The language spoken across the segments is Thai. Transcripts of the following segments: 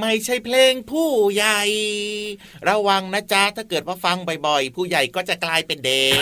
ไม่ใช่เพลงผู้ใหญ่ ระวังนะจ๊ะถ้าเกิดว่าฟังบ่อยๆ ผู้ใหญ่ก็จะกลายเป็นเด็ก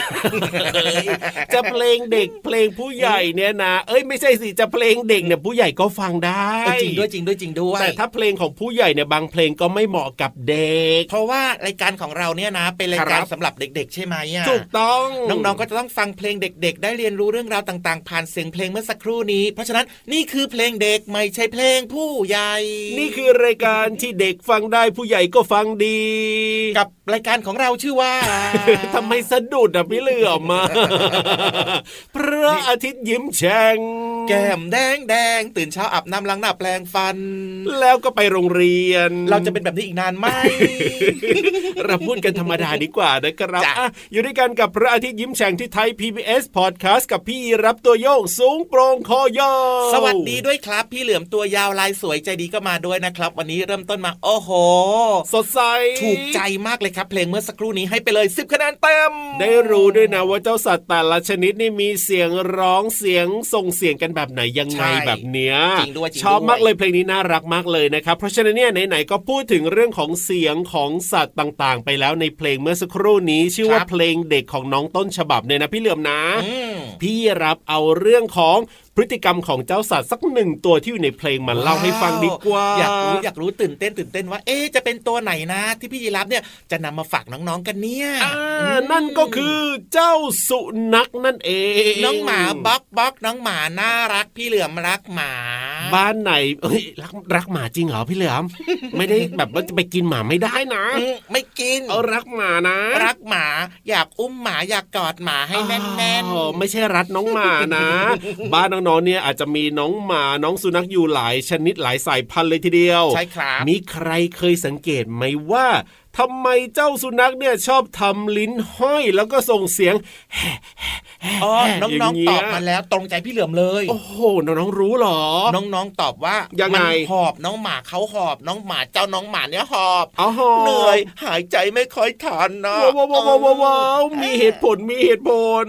จะเพลงเด็กเพลงผู้ใหญ่เนี่ยนะ เอ้ยไม่ใช่สิจะเพลงเด็กเนี่ยผู้ใหญ่ก็ฟังได้จริงด้วยจริงด้วยจริงด้วยแต่ถ้าเพลงของผู้ใหญ่เนี่ยบางเพลงก็ไม่เหมาะกับเด็ก เพราะว่ารายการของเราเนี่ยนะ เป็นรายการสำหรับเด็ก ๆ ใช่ไหมอะถูกต้องน้องๆก็จะต้องฟังเพลงเด็ก ๆ ได้เรียนรู้เรื่องราวต่าง ๆ ผ่านเสียงเพลงเมื่อสักครู่นี้ เพราะฉะนั้นนี่คือเพลงเด็กไม่ใช่เพลงผู้ใหญ่นี่คือรายการที่เด็กฟังได้ผู้ใหญ่ก็ฟังดี กับรายการของเราชื่อว่าทำไมสะดุดอะพี่เหลือมมาพระอาทิตย์ยิ้มแฉ่งแก้มแดงแดงตื่นเช้าอาบน้ำล้างหน้าแปลงฟัน แล้วก็ไปโรงเรียน เราจะเป็นแบบนี้อีกนานไหมเราพูดกันธรรมดาดีกว่านะครับอยู่ด้วยกันกับพระอาทิตย์ยิ้มแฉ่งที่ไทย PBS Podcast กับพี่รับตัวโยกสูงโปร่งคอยาวสวัสดีด้วยครับ พี่เหลือมตัวยาวลายสวยใจดีก็มาด้วยนะครับ วันนี้เริ่มต้นมาโอ้โห สดใส ถูกใจมากเลยครับ เพลงเมื่อสักครู่นี้ให้ไปเลย 10 คะแนนเต็ม ได้รู้ด้วยนะว่าเจ้าสัตว์แต่ละชนิดนี่มีเสียงร้องเสียงส่งเสียงกันแบบไหนยังไงใช่แบบเนี้ยจริงด้วยจริงชอบด้วยมากเลยเพลงนี้น่ารักมากเลยนะครับ เพราะฉะนั้นเนี่ยไหนๆก็พูดถึงเรื่องของเสียงของสัตว์ต่างๆ ไปแล้วในเพลงเมื่อสักครู่นี้ชื่อว่าครับเพลงเด็กของน้องต้นฉบับเนี่ยนะพี่เหลือมนะอืมพี่รับเอาเรื่องของพฤติกรรมของเจ้าสัตว์สักหนึ่งตัวที่อยู่ในเพลงมาเล่าให้ฟังดีกว่า อยากรู้อยากรู้ตื่นเต้นตื่นเต้นว่า เอ๊ะจะเป็นตัวไหนนะ ที่พี่ยีรับเนี่ยจะนำมาฝากน้องๆกันเนี่ยอ่านั่นก็คือเจ้าสุนัขนั่นเอง น้องหมาบ๊อกบ๊อกน้องหมาน่ารัก พี่เหลือมรักหมา บ้านไหนเอ้ยรักรักหมาจริงเหรอพี่เหลือมไม่ได้แบบว่าจะไปกินหมาไม่ได้นะอืมไม่กิน เอารักหมานะ รักหมา อยากอุ้มหมาอยากกอดหมาให้แน่นอ๋อไม่ใช่รัดน้องหมานะ บ้านน้องๆเนี่ยอาจจะมีน้องหมาน้องสุนัขอยู่หลายชนิดหลายสายพันธุ์เลยทีเดียวๆใช่ครับมีใครเคยสังเกตไหมว่าทำไมเจ้าสุนัขเนี่ยชอบทำลิ้นห้อยแล้วก็ส่งเสียงอ๋อน้ย่องเยๆตอบมาแล้วตรงใจพี่เหลือมเลย โอ้โหน้องๆรู้เหรอ น้องๆตอบว่ายังไงมัหอบน้องหมาเขาหอบน้องหมาเจ้าน้องหมาเนี่ยหอบอ๋อเหนื่อยหายใจไม่ค่อยทันนะว้าวว้าวว้าวว้าวว้าวมีเหตุผลมีเหตุผล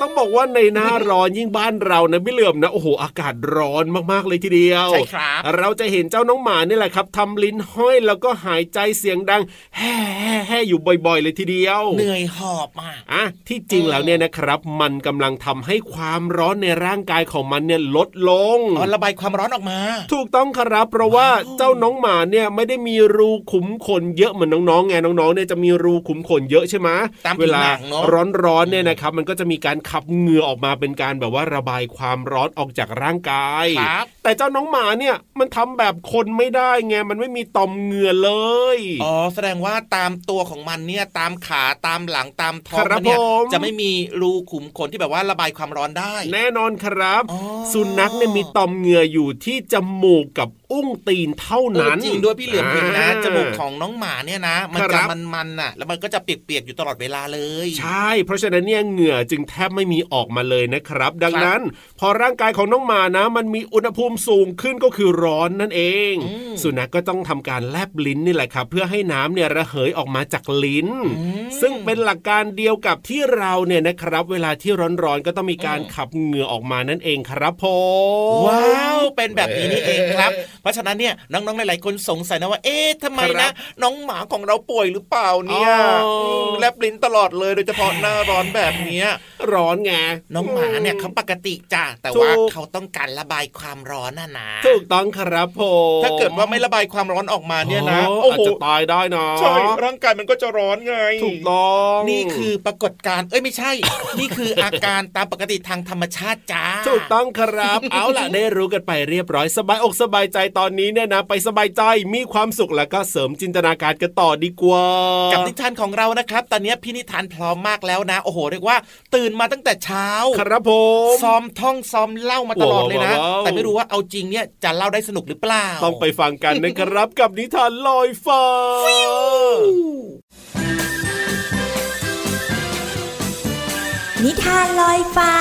ต้องบอกว่าในหน้าร้อนยิ่งบ้านเรานะพี่เหลื่อมนะโอ้โหอากาศร้อนมากๆเลยทีเดียวใช่ครับเราจะเห็นเจ้าน้องหมานี่แหละครับทำลิ้นห้อยแล้วก็หายใจเสียงดังแฮ่แฮ่แฮ่อยู่บ่อย ๆ เลยทีเดียว เหนื่อยหอบมากอะที่จริงแล้วเนี่ยนะครับ มันกำลังทำให้ความร้อนในร่างกายของมันเนี่ยลดลงอ๋อระบายความร้อนออกมา ถูกต้องครับ เพราะว่าเจ้าน้องหมาเนี่ยไม่ได้มีรูขุมขนเยอะเหมือนน้องๆไงน้องๆเนี่ยจะมีรูขุมขนเยอะใช่ไหมตามผิวเวลาหนังเนอะร้อนๆเนี่ยนะครับ มันก็จะมีการขับเหงื่อออกมาเป็นการแบบว่าระบายความร้อนออกจากร่างกายครับแต่เจ้าน้องหมาเนี่ยมันทำแบบคนไม่ได้ไงมันไม่มีต่อมเหงื่อเลยอ๋อแสดงว่าตามตัวของมันเนี่ยตามขาตามหลังตามท้องครับมันเนี่ยผมจะไม่มีรูขุมขนที่แบบว่าระบายความร้อนได้ แน่นอนครับอ๋อสุนัขเนี่ยมีต่อมเหงื่ออยู่ที่จมูกกับ อุ้งตีนเท่าเออนั้นจริงด้วยพี่เหลือมเห็นนะอ่าจมูกของน้องหมาเนี่ยนะ มันคจะรับมันๆน่ะ แล้วมันก็จะเปียกๆอยู่ตลอดเวลาเลย ใช่ เพราะฉะนั้นเนี่ยเหงื่อจึงแทบไม่มีออกมาเลยนะครับ ดังนั้น พอร่างกายของน้องหมานะ มันมีอุณหภูมิสูงขึ้นก็คือร้อนนั่นเองอืมสุนัขก็ต้องทำการแลบลิ้นนี่แหละครับ เพื่อให้น้ำเนี่ยระเหยออกมาจากลิ้นอืมซึ่งเป็นหลักการเดียวกับที่เราเนี่ยนะครับ เวลาที่ร้อนๆก็ต้องมีการอืมขับเหงื่อออกมานั่นเองครับผมว้าวเป็นแบบนี้นี่เองครับเพราะฉะนั้นเนี่ยน้องๆหลายๆคนสงสัยนะว่า เอ๊ะทำไมครันะบน้องหมาของเราป่วยหรือเปล่าเนี่ยอ๋ออืมแลบลิ้นตลอดเลยโดยเฉพาะหน้าร้อนแบบเนี้ยร้อนไงน้องหมาเนี่ยเขาปกติจ้ะแต่ถูกว่าเขาต้องการระบายความร้อนน่ะนะถูกต้องครับผมถ้าเกิดว่าไม่ระบายความร้อนออกมาเนี่ยนะโอ้โอ้อาจโหจะตายได้นะใช่ร่างกายมันก็จะร้อนไง ถูกต้องนี่คือปรากฏการณ์เอ้ยไม่ใช่ นี่คืออาการตามปกติทางธรรมชาติจ้าถูกต้องครับ เอาล่ะได้รู้กันไปเรียบร้อยสบายอกสบายใจตอนนี้เนี่ยนะ ไปสบายใจมีความสุขแล้วก็เสริมจินตนาการกันต่อดีกว่า กับนิทานของเรานะครับ ตอนนี้พี่นิทานพร้อมมากแล้วนะ โอ้โหเรียกว่า ตื่นมาตั้งแต่เช้า ครับผมซ้อมท่องซ้อมเล่ามาตลอดเลยนะว้าวแต่ไม่รู้ว่าเอาจริงเนี่ยจะเล่าได้สนุกหรือเปล่า ต้องไปฟังกันนะครับกับนิทานลอยฟ้านิทานลอยฟ้า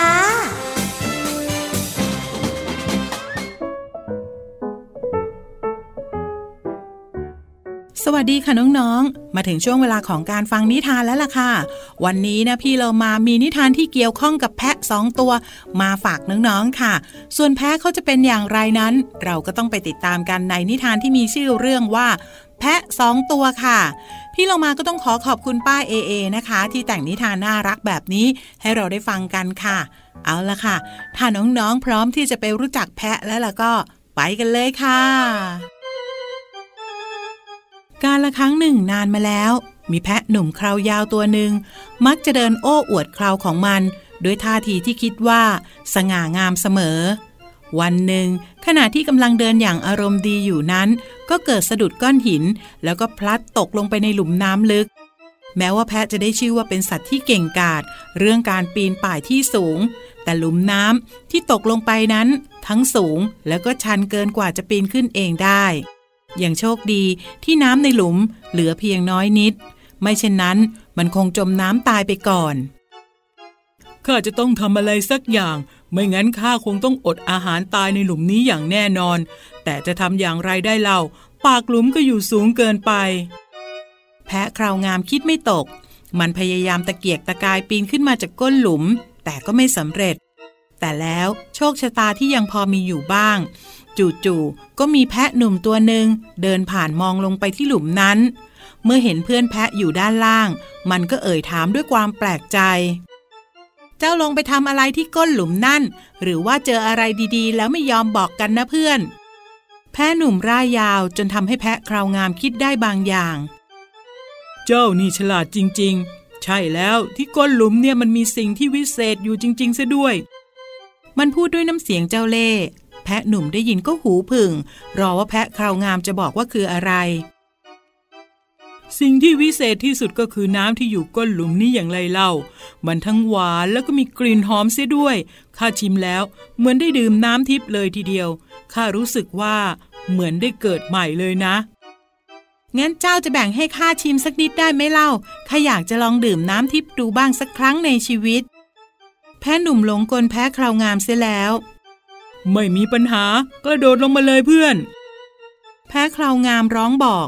สวัสดีค่ะน้องๆ มาถึงช่วงเวลาของการฟังนิทานแล้วล่ะค่ะ วันนี้นะพี่เรามามีนิทานที่เกี่ยวข้องกับแพะสองตัวมาฝากน้องๆค่ะ ส่วนแพะเขาจะเป็นอย่างไรนั้น เราก็ต้องไปติดตามกันในนิทานที่มีชื่อเรื่องว่า แพะสองตัวค่ะ พี่เรามาก็ต้องขอขอบคุณป้าเอเอนะคะ ที่แต่งนิทานน่ารักแบบนี้ให้เราได้ฟังกันค่ะ เอาละค่ะ ถ้าน้องๆพร้อมที่จะไปรู้จักแพะแล้วล่ะก็ ไปกันเลยค่ะ การละครั้งหนึ่งนานมาแล้ว มีแพะหนุ่มคราวยาวตัวหนึ่งมักจะเดินโอ้อวดคราวของมันด้วยท่าทีที่คิดว่า สง่างามเสมอ วันหนึ่ง ขณะที่กำลังเดินอย่างอารมณ์ดีอยู่นั้น ก็เกิดสะดุดก้อนหิน แล้วก็พลัดตกลงไปในหลุมน้ำลึก แม้ว่าแพะจะได้ชื่อว่าเป็นสัตว์ที่เก่งกาจเรื่องการปีนป่ายที่สูง แต่หลุมน้ำที่ตกลงไปนั้น ทั้งสูงแล้วก็ชันเกินกว่าจะปีนขึ้นเองได้ อย่างโชคดีที่น้ำในหลุมเหลือเพียงน้อยนิด ไม่เช่นนั้นมันคงจมน้ำตายไปก่อนข้าจะต้องทำอะไรสักอย่าง ไม่งั้นข้าคงต้องอดอาหารตายในหลุมนี้อย่างแน่นอน แต่จะทำอย่างไรได้เล่า ปากหลุมก็อยู่สูงเกินไป แพะคราวงามคิดไม่ตก มันพยายามตะเกียกตะกายปีนขึ้นมาจากก้นหลุม แต่ก็ไม่สำเร็จ แต่แล้วโชคชะตาที่ยังพอมีอยู่บ้าง จู่ๆก็มีแพะหนุ่มตัวหนึ่งเดินผ่านมองลงไปที่หลุมนั้น เมื่อเห็นเพื่อนแพะอยู่ด้านล่าง มันก็เอ่ยถามด้วยความแปลกใจ เจ้าลงไปทำอะไรที่ก้นหลุมนั่น หรือว่าเจออะไรดีๆ แล้วไม่ยอมบอกกันนะเพื่อน แพะหนุ่มร่ายยาวจนทำให้แพะคราวงามคิดได้บางอย่าง เจ้านี่ฉลาดจริง ๆ ใช่แล้วที่ก้นหลุมเนี่ยมันมีสิ่งที่วิเศษอยู่จริงๆซะด้วย มันพูดด้วยน้ำเสียงเจ้าเล่ห์แพะหนุ่มได้ยินก็หูผึ่ง รอว่าแพะคราวงามจะบอกว่าคืออะไร สิ่งที่วิเศษที่สุดก็คือน้ำที่อยู่ก้นหลุมนี้อย่างไรเล่า มันทั้งหวานแล้วก็มีกลิ่นหอมเสียด้วย ข้าชิมแล้ว เหมือนได้ดื่มน้ำทิพย์เลยทีเดียว ข้ารู้สึกว่า เหมือนได้เกิดใหม่เลยนะ งั้นเจ้าจะแบ่งให้ข้าชิมสักนิดได้ไหมเล่า ข้าอยากจะลองดื่มน้ำทิพย์ดูบ้างสักครั้งในชีวิตแพ้หนุ่มหลงกลแพ้คราวงามเสียแล้ว ไม่มีปัญหากระโดดลงมาเลยเพื่อน แพ้คราวงามร้องบอก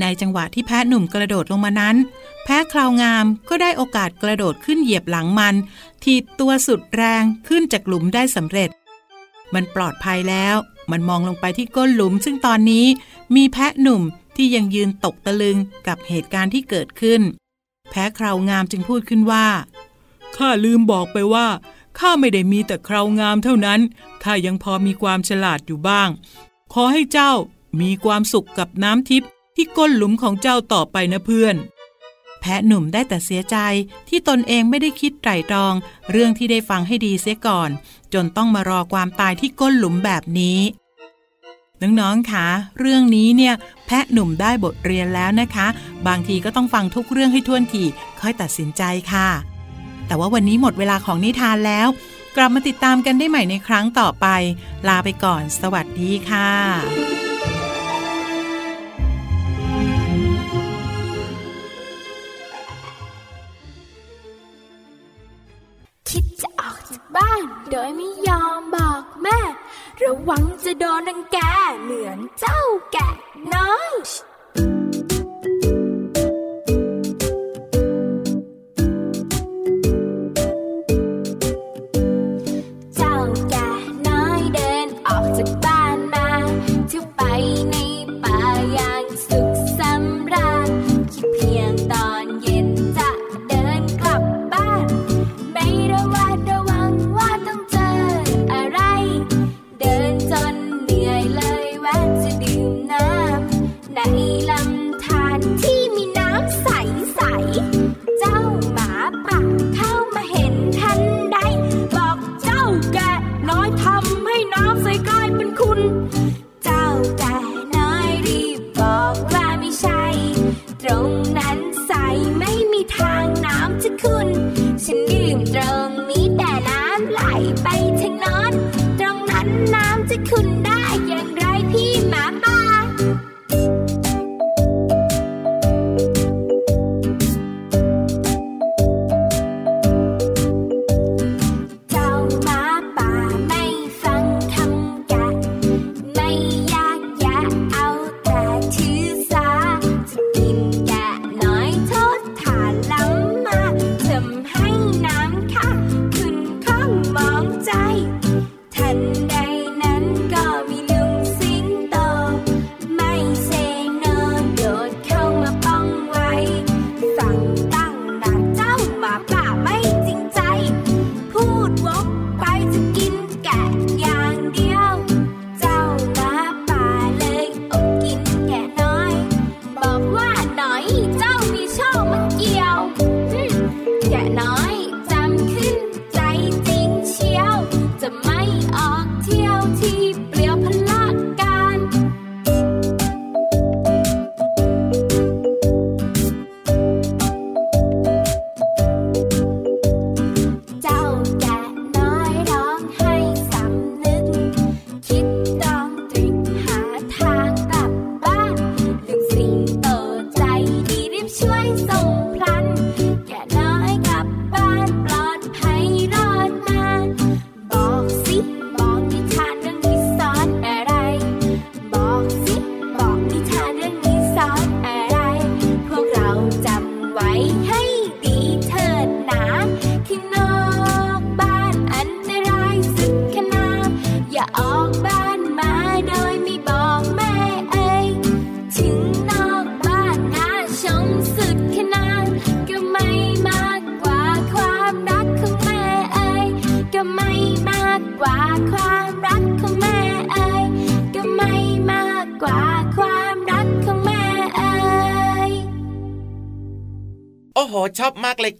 ในจังหวะที่แพ้หนุ่มกระโดดลงมานั้น แพ้คราวงามก็ได้โอกาสกระโดดขึ้นเหยียบหลังมันถีบตัวสุดแรงขึ้นจากหลุมได้สำเร็จ มันปลอดภัยแล้ว มันมองลงไปที่ก้นหลุม ซึ่งตอนนี้มีแพะหนุ่มที่ยังยืนตกตะลึงกับเหตุการณ์ที่เกิดขึ้น แพ้คราวงามจึงพูดขึ้นว่าข้าลืมบอกไปว่า ข้าไม่ได้มีแต่คราวงามเท่านั้นข้ายังพอมีความฉลาดอยู่บ้าง ขอให้เจ้ามีความสุขกับน้ำทิพย์ที่ก้นหลุมของเจ้าต่อไปนะเพื่อน แพะหนุ่มได้แต่เสียใจที่ตนเองไม่ได้คิดไตร่ตรอง เรื่องที่ได้ฟังให้ดีเสียก่อน จนต้องมารอความตายที่ก้นหลุมแบบนี้น้องๆคะเรื่องนี้เนี่ยแพะหนุ่มได้บทเรียนแล้วนะคะ บางทีก็ต้องฟังทุกเรื่องให้ท่วนทีค่อยตัดสินใจค่ะ แต่ว่าวันนี้หมดเวลาของนิทานแล้ว กลับมาติดตามกันได้ใหม่ในครั้งต่อไป ลาไปก่อน สวัสดีค่ะคิดจะออกจากบ้านโดยไม่ยอมบอกแม่ ระวังจะโดนรังแกเหมือนเจ้าแกะน้อย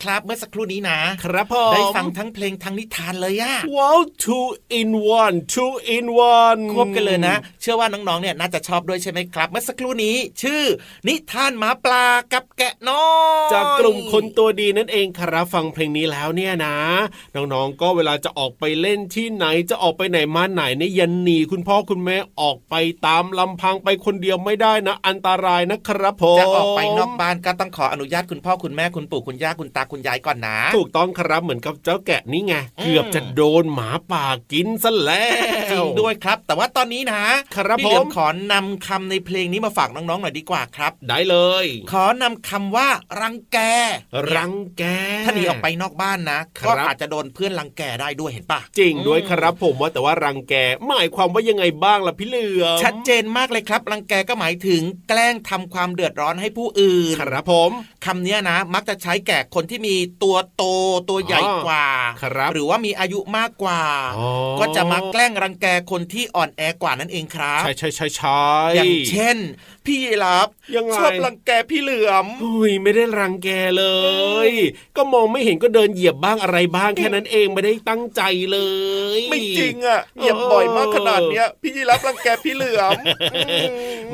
ครับ เมื่อสักครู่นี้นะ ครับผมได้ฟังทั้งเพลงทั้งนิทานเลยอะว้าว two in one two in one ควบกันเลยนะ เชื่อว่าน้องๆเนี่ยน่าจะชอบด้วยใช่ไหมครับ เมื่อสักครู่นี้ชื่อ นิทานหมาปลากับแกะน้อยจากกลุ่มคนตัวดีนั่นเองครับฟังเพลงนี้แล้วเนี่ยนะ น้องๆก็เวลาจะออกไปเล่นที่ไหนจะออกไปไหนมาไหนเนี่ยอยันหนีคุณพ่อคุณแม่ออกไปตามลำพังไปคนเดียวไม่ได้นะ อันตรายนะครับผมจะออกไปนอกบ้านก็ต้องขออนุญาตคุณพ่อคุณแม่คุณปู่คุณย่าคุณตาคุณยายก่อนนะ ถูกต้องครับเหมือนกับเจ้าแกะนี่ไงเกือบจะโดนหมาป่ากินซะแล้วจริงด้วยครับ แต่ว่าตอนนี้นะครับพี่เหลือมผมขอนำคำในเพลงนี้มาฝากน้องๆหน่อยดีกว่าครับ ได้เลย ขอนำคำว่ารังแก รังแกถ้าหนีออกไปนอกบ้านนะครับก็อาจจะโดนเพื่อนรังแกได้ด้วยเห็นปะจริงด้วยครับผมว่าแต่ว่ารังแกหมายความว่ายังไงบ้างล่ะพี่เหลือมชัดเจนมากเลยครับ รังแกก็หมายถึงแกล้งทำความเดือดร้อนให้ผู้อื่นครับผมคำเนี้ยนะ มักจะใช้แก่คนที่มีตัวโตตัวใหญ่กว่าครับหรือว่ามีอายุมากกว่าอ๋อก็จะมาแกล้งรังแกคนที่อ่อนแอกว่านั่นเองครับใช่ใช่ใช่ใช่อย่างเช่น พี่ยีรับยังไงชอบรังแกพี่เหลือมอุ้ยไม่ได้รังแกเลย ก็มองไม่เห็นก็เดินเหยียบบ้างอะไรบ้างแค่นั้นเองไม่ได้ตั้งใจเลย ไม่จริงอะเหยียบบ่อยมากขนาดเนี้ยพี่ยีรับรังแกพี่เหลือม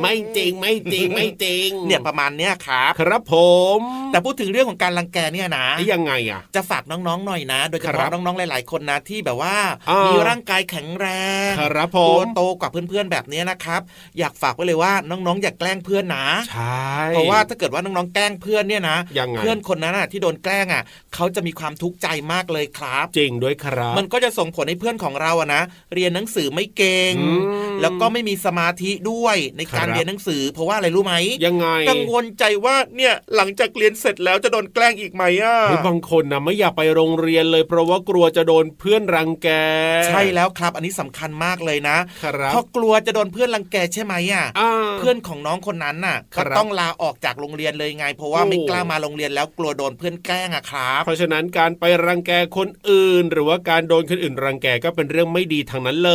ไม่จริงไม่จริงไม่จริงเนี่ยประมาณเนี้ยครับครับผม แต่พูดถึงเรื่องของการรังแกเนี่ยนะ ยังไงอะ จะฝากน้องๆหน่อยนะ โดยเฉครัพาะบน้องๆหลาย ๆ คนนะที่แบบว่าอ่ามีมีร่างกายแข็งแรงครับผตัวมโตกว่าเพื่อนๆแบบนี้นะครับ อยากฝากไว้เลยว่าน้องๆ อย่าแกล้งเพื่อนนะใช่เพราะว่าถ้าเกิดว่าน้องๆแกล้งเพื่อนเนี่ยนะยังไงเพื่อนคนนั้นน่ะที่โดนแกล้งอะเขาจะมีความทุกข์ใจมากเลยครับ จริงด้วยครับ มันก็จะส่งผลให้เพื่อนของเราอะนะเรียนหนังสือไม่เก่งอืมแล้วก็ไม่มีสมาธิด้วยในการครับเรียนหนังสือ เพราะว่าอะไรรู้ไหมยังไงกังวลใจว่าเนี่ยหลังจากเรียนเสร็จแล้วจะโดนแกล้งอีกไหมอะเฮ้ยบางคนนะไม่อยากไปโรงเรียนเลย เพราะว่ากลัวจะโดนเพื่อนรังแก ใช่แล้วครับ อันนี้สำคัญมากเลยนะครับเพราะกลัวจะโดนเพื่อนรังแกใช่ไหมอะอ่าเพื่อนของน้องคนนั้นน่ะครัก็บต้องลาออกจากโรงเรียนเลยไง เพราะว่าโอ้ไม่กล้ามาโรงเรียนแล้วกลัวโดนเพื่อนแกล้งอะครับ เพราะฉะนั้นการไปรังแกคนอื่น หรือว่าการโดนคนอื่นรังแกก็เป็นเรื่องไม่ดีทางนั้นเล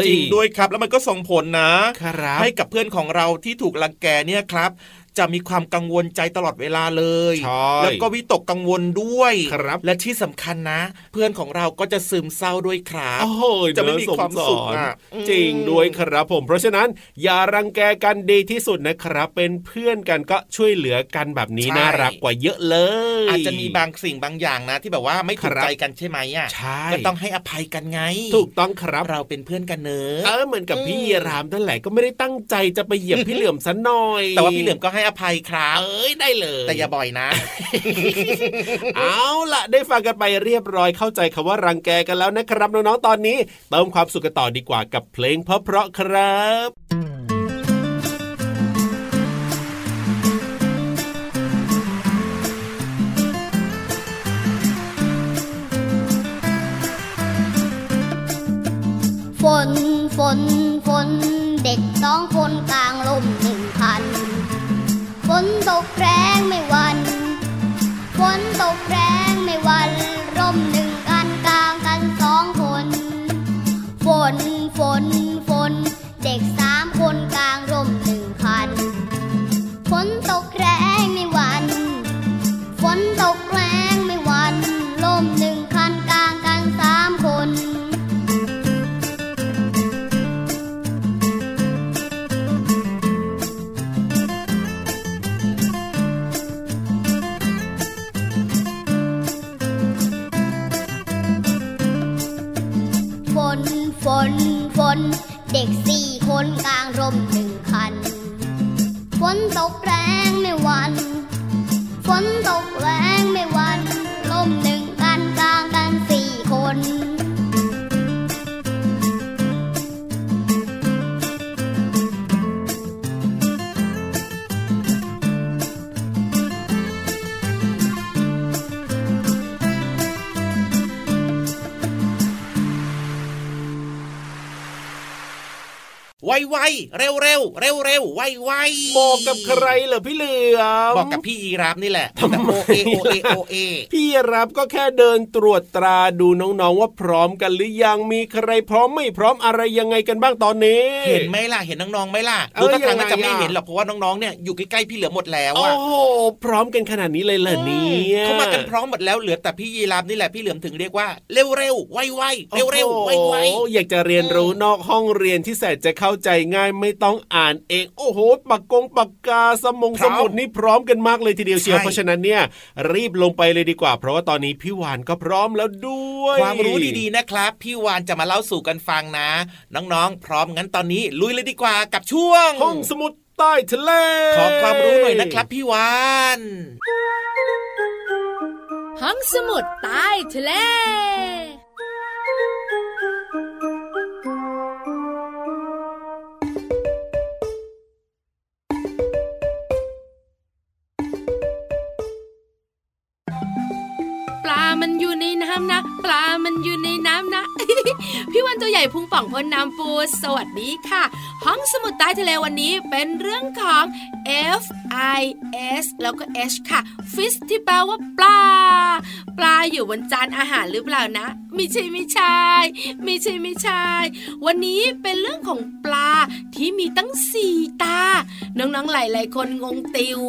ยจริงด้วยครับแล้วมันก็ส่งผลนะครับให้กับเพื่อนของเราที่ถูกรังแกเนี่ยครับ จะมีความกังวลใจตลอดเวลาเลยใช่แล้วก็วิตกกังวลด้วยครับ และที่สำคัญนะ เพื่อนของเราก็จะซึมเศร้าด้วยครับโอ้โหจะไม่มีน่ความสุขงสรอะอืมจริงด้วยครับผม เพราะฉะนั้นอย่ารังแกกันดีที่สุดนะครับ เป็นเพื่อนกันก็ช่วยเหลือกันแบบนี้ใช่น่ารักกว่าเยอะเลย อาจจะมีบางสิ่งบางอย่างนะ ที่แบบว่าไม่ถูกครับใจกันใช่ไหมอะใช่ก็ต้องให้อภัยกันไง ถูกต้องครับเราเป็นเพื่อนกันเนอะเออเหมือนกับอืมพี่ยีรามนั่นแหละก็ไม่ได้ตั้งใจจะไปเหยียบพี่เหลื่อมซะหน่อย แต่ว่าพี่เหลือมก็ให้อภัยครับ เอ้ยได้เลย แต่อย่าบ่อยนะ เอาล่ะ ได้ฟังกันไปเรียบร้อยเข้าใจคำว่ารังแกกันแล้วนะครับน้องๆตอนนี้เติมความสุขกันต่อดีกว่ากับเพลงเพราะๆครับฝนฝนฝนเด็กสองคนกลางลมหนึ่งคันฝ นตกแรงไม่วันฝนตกแรงไม่วันร่มหนึ่งกันกลางกันสองคน ฝนฝน ไวไวเร็วเร็วเร็วเร็วไวไวบอกกับใครเหรอพี่เหลือมบอกกับพี่ยีราฟนี่แหละแต่โอเอโอเอโอเอพี่รับก็แค่เดินตรวจตราดูน้องๆว่าพร้อมกันหรือยังมีใครพร้อมไม่พร้อมอะไรยังไงกันบ้างตอนนี้ เห็นไหมล่ะเห็นน้องๆไหมล่ะเอดูอท่าทางน่าจะยังไงไม่อะเห็นหรอกเพราะว่าน้องๆเนี่ยอยู่ใกล้ๆพี่เหลือหมดแล้วโอ้อะโหพร้อมกันขนาดนี้เลยเหรอเนี่ยเขามากันพร้อมหมดแล้วเหลือแต่พี่ยีราฟนี่แหละพี่เหลือมถึงเรียกว่าเร็วเร็วไวไวเร็วเร็วไวไวโอ้โหอยากจะเรียนรู้นอกห้องเรียนที่แสนจะเข้าใจง่ายไม่ต้องอ่านเอง โอ้โหปากกงปากกาสมงพร้สอมมุดนี่พร้อมกันมากเลยทีเดียวเชียวใช่เพราะฉะนั้นเนี่ย รีบลงไปเลยดีกว่า เพราะว่าตอนนี้พี่วานก็พร้อมแล้วด้วย ความรู้ดีๆนะครับ พี่วานจะมาเล่าสู่กันฟังนะ น้องๆ พร้อมงั้นตอนนี้ลุยเลยดีกว่ากับช่วงห้องสมุดใต้ทะเลขอความรู้หน่อยนะครับพี่วานห้องสมุดใต้ทะเลปล อยู่ในน้ำนะ ปลามันอยู่ในน้ำนะ พี่วันตัวใหญ่พุงป่องพ้นน้ำปูสวัสดีค่ะ ห้องสมุดใต้ทะเลวันนี้เป็นเรื่องของ F I S แล้วก็ H ค่ะ fish ที่แปลว่าปลา ปลาอยู่บนจานอาหารหรือเปล่านะไม่ใช่ไม่ใช่ไม่ใช่ไม่ใช่วันนี้เป็นเรื่องของปลาที่มีตั้งสี่ตา น้องๆหลายๆคนงงติว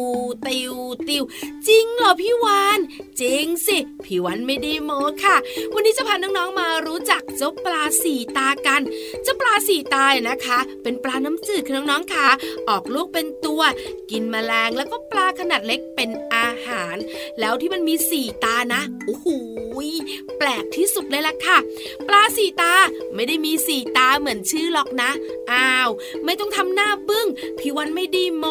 ติวติวจริงเหรอพี่วานจริงสิพี่วันไม่ได้โมค่ะ วันนี้จะพาน้องๆมารู้จักเจ้าปลาสี่ตากัน เจ้าปลาสี่ตานะคะ เป็นปลาน้ำจืดค่ะน้องๆค่ะ ออกลูกเป็นตัว กินแมลงแล้วก็ปลาขนาดเล็กเป็นอาหาร แล้วที่มันมีสี่ตานะโอ้โห ยแปลกที่สุดเลยล่ะค่ะ ปลาสี่ตาไม่ได้มีสี่ตาเหมือนชื่อหรอกนะ อ้าว ไม่ต้องทำหน้าบึ้ง พี่วันไม่ดีโม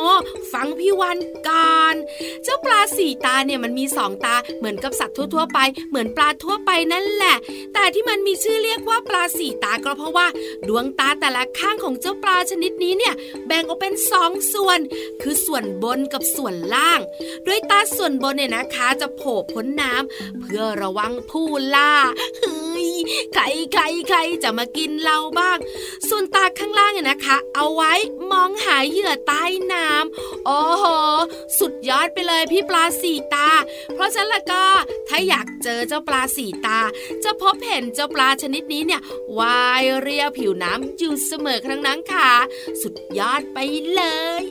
ฟังพี่วันก่อน เจ้าปลาสี่ตาเนี่ยมันมีสองตาเหมือนกับสัตว์ทั่ว ๆ ไป เหมือนปลาทั่วไปนั่นแหละ แต่ที่มันมีชื่อเรียกว่าปลาสี่ตาก็เพราะว่า ดวงตาแต่ละข้างของเจ้าปลาชนิดนี้เนี่ยแบ่งออกเป็นสองส่วน คือส่วนบนกับส่วนล่าง โดยตาส่วนบนเนี่ยนะคะ จะโผล่พ้นน้ำเพื่อระวังผู้ล่าเฮ้ ใครใครใครจะมากินเราบ้าง ส่วนตาข้างล่างเนี่ยนะคะ เอาไว้มองหาเหยื่อใต้น้ำโอ้โหสุดยอดไปเลยพี่ปลาสี่ตา เพราะฉะนั้นละก็ถ้าอยากเจอเจ้าปลาสี่ตา จะพบเห็นเจ้าปลาชนิดนี้เนี่ยว่ายเรี่ยผิวน้ำอยู่เสมอครั้งนั้นค่ะ สุดยอดไปเลย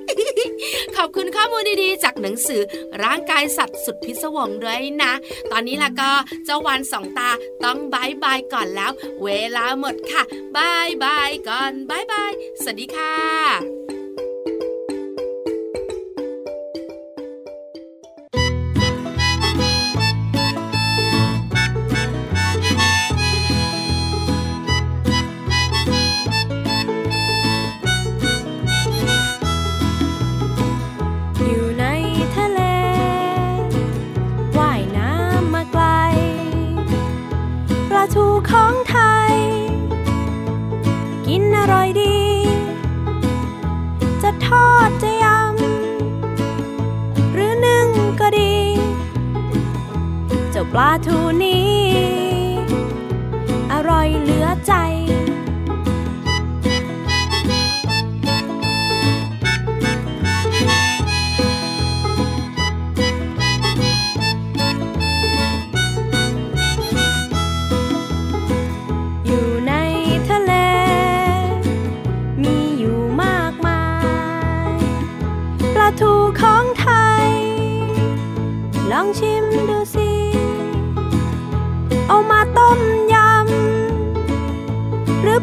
ขอบคุณข้อมูลดีๆ จากหนังสือร่างกายสัตว์สุดพิศวงด้วยนะ ตอนนี้ละก็เจ้าวันสองตาต้อง bye bye ก่อนแล้ว เวลาหมดค่ะ bye bye ก่อน bye bye สวัสดีค่ะ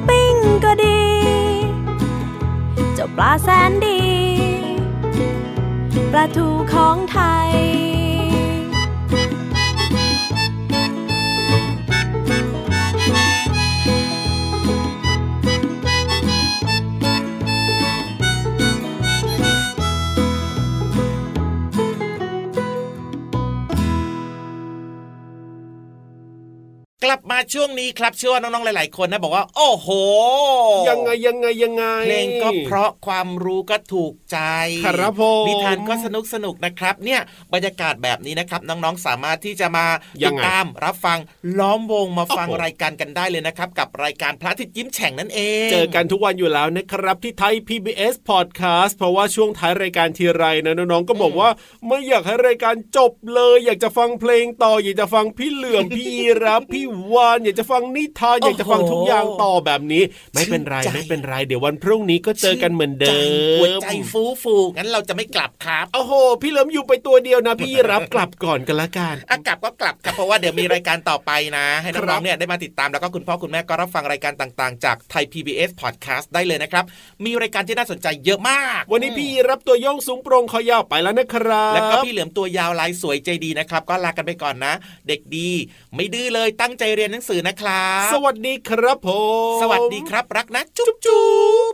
ปิ้งก็ดี เจ้าปลาแสนดี ปลาทูของไทย ช่วงนี้ครับเชื่อว่าน้องๆหลาย ๆ คนนะบอกว่า โอ้โห ยังไงยังไงยังไงเพลงก็เพราะความรู้ก็ถูกใจครับผมนิทานก็สนุกสนุกนะครับ เนี่ยบรรยากาศแบบนี้นะครับน้องๆสามารถที่จะมายัติงดไงตามรับฟังล้อมวงมาฟังโอ้โหรายการกันได้เลยนะครับ กับรายการพระอาทิตย์ยิ้มแฉ่งนั่นเอง เจอกันทุกวันอยู่แล้วนะครับที่ไทย PBS Podcast เพราะว่าช่วงท้ายรายการทีไรนะน้องๆก็บอกว่าไม่อยากให้รายการจบเลย อยากจะฟังเพลงต่ออยากจะฟังพี่เหลื่อมพี่ยีรับพี่วานอยากจะฟังนิทานอยากจะฟังทุกอย่างต่อแบบนี้ ไม่เป็นไรไม่เป็นไร เดี๋ยววันพรุ่งนี้ก็เจอกันเหมือนเดิหัวมใจฟูฟูงั้นเราจะไม่กลับครับโอ้โห พี่เหลิมอยู่ไปตัวเดียวนะ พี่ยีรับกลับก่อนกันละกันอะกลับก็กลับครับเพราะว่าเดี๋ยวมีรายการต่อไปนะ ให้ครัน้อบงๆเนี่ยได้มาติดตามแล้วก็คุณพ่อคุณแม่ก็รับฟังรายการต่างๆ จากไทย PBS Podcast ได้เลยนะครับ มีรายการที่น่าสนใจเยอะมาก วันนี้พี่ยีรับตัวโยงสูงโปรงคอยาวไปแล้วนะครับแล้วก็พี่เหลือมตัวยาวลายสวยใจดีนะครับ ก็ลากันไปก่อนนะ เด็กดี ไม่ดื้อเลยตั้งใจเรียนหนังสือนะครับ สวัสดีครับผม สวัสดีครับรักนะ จุ๊บจุ๊บ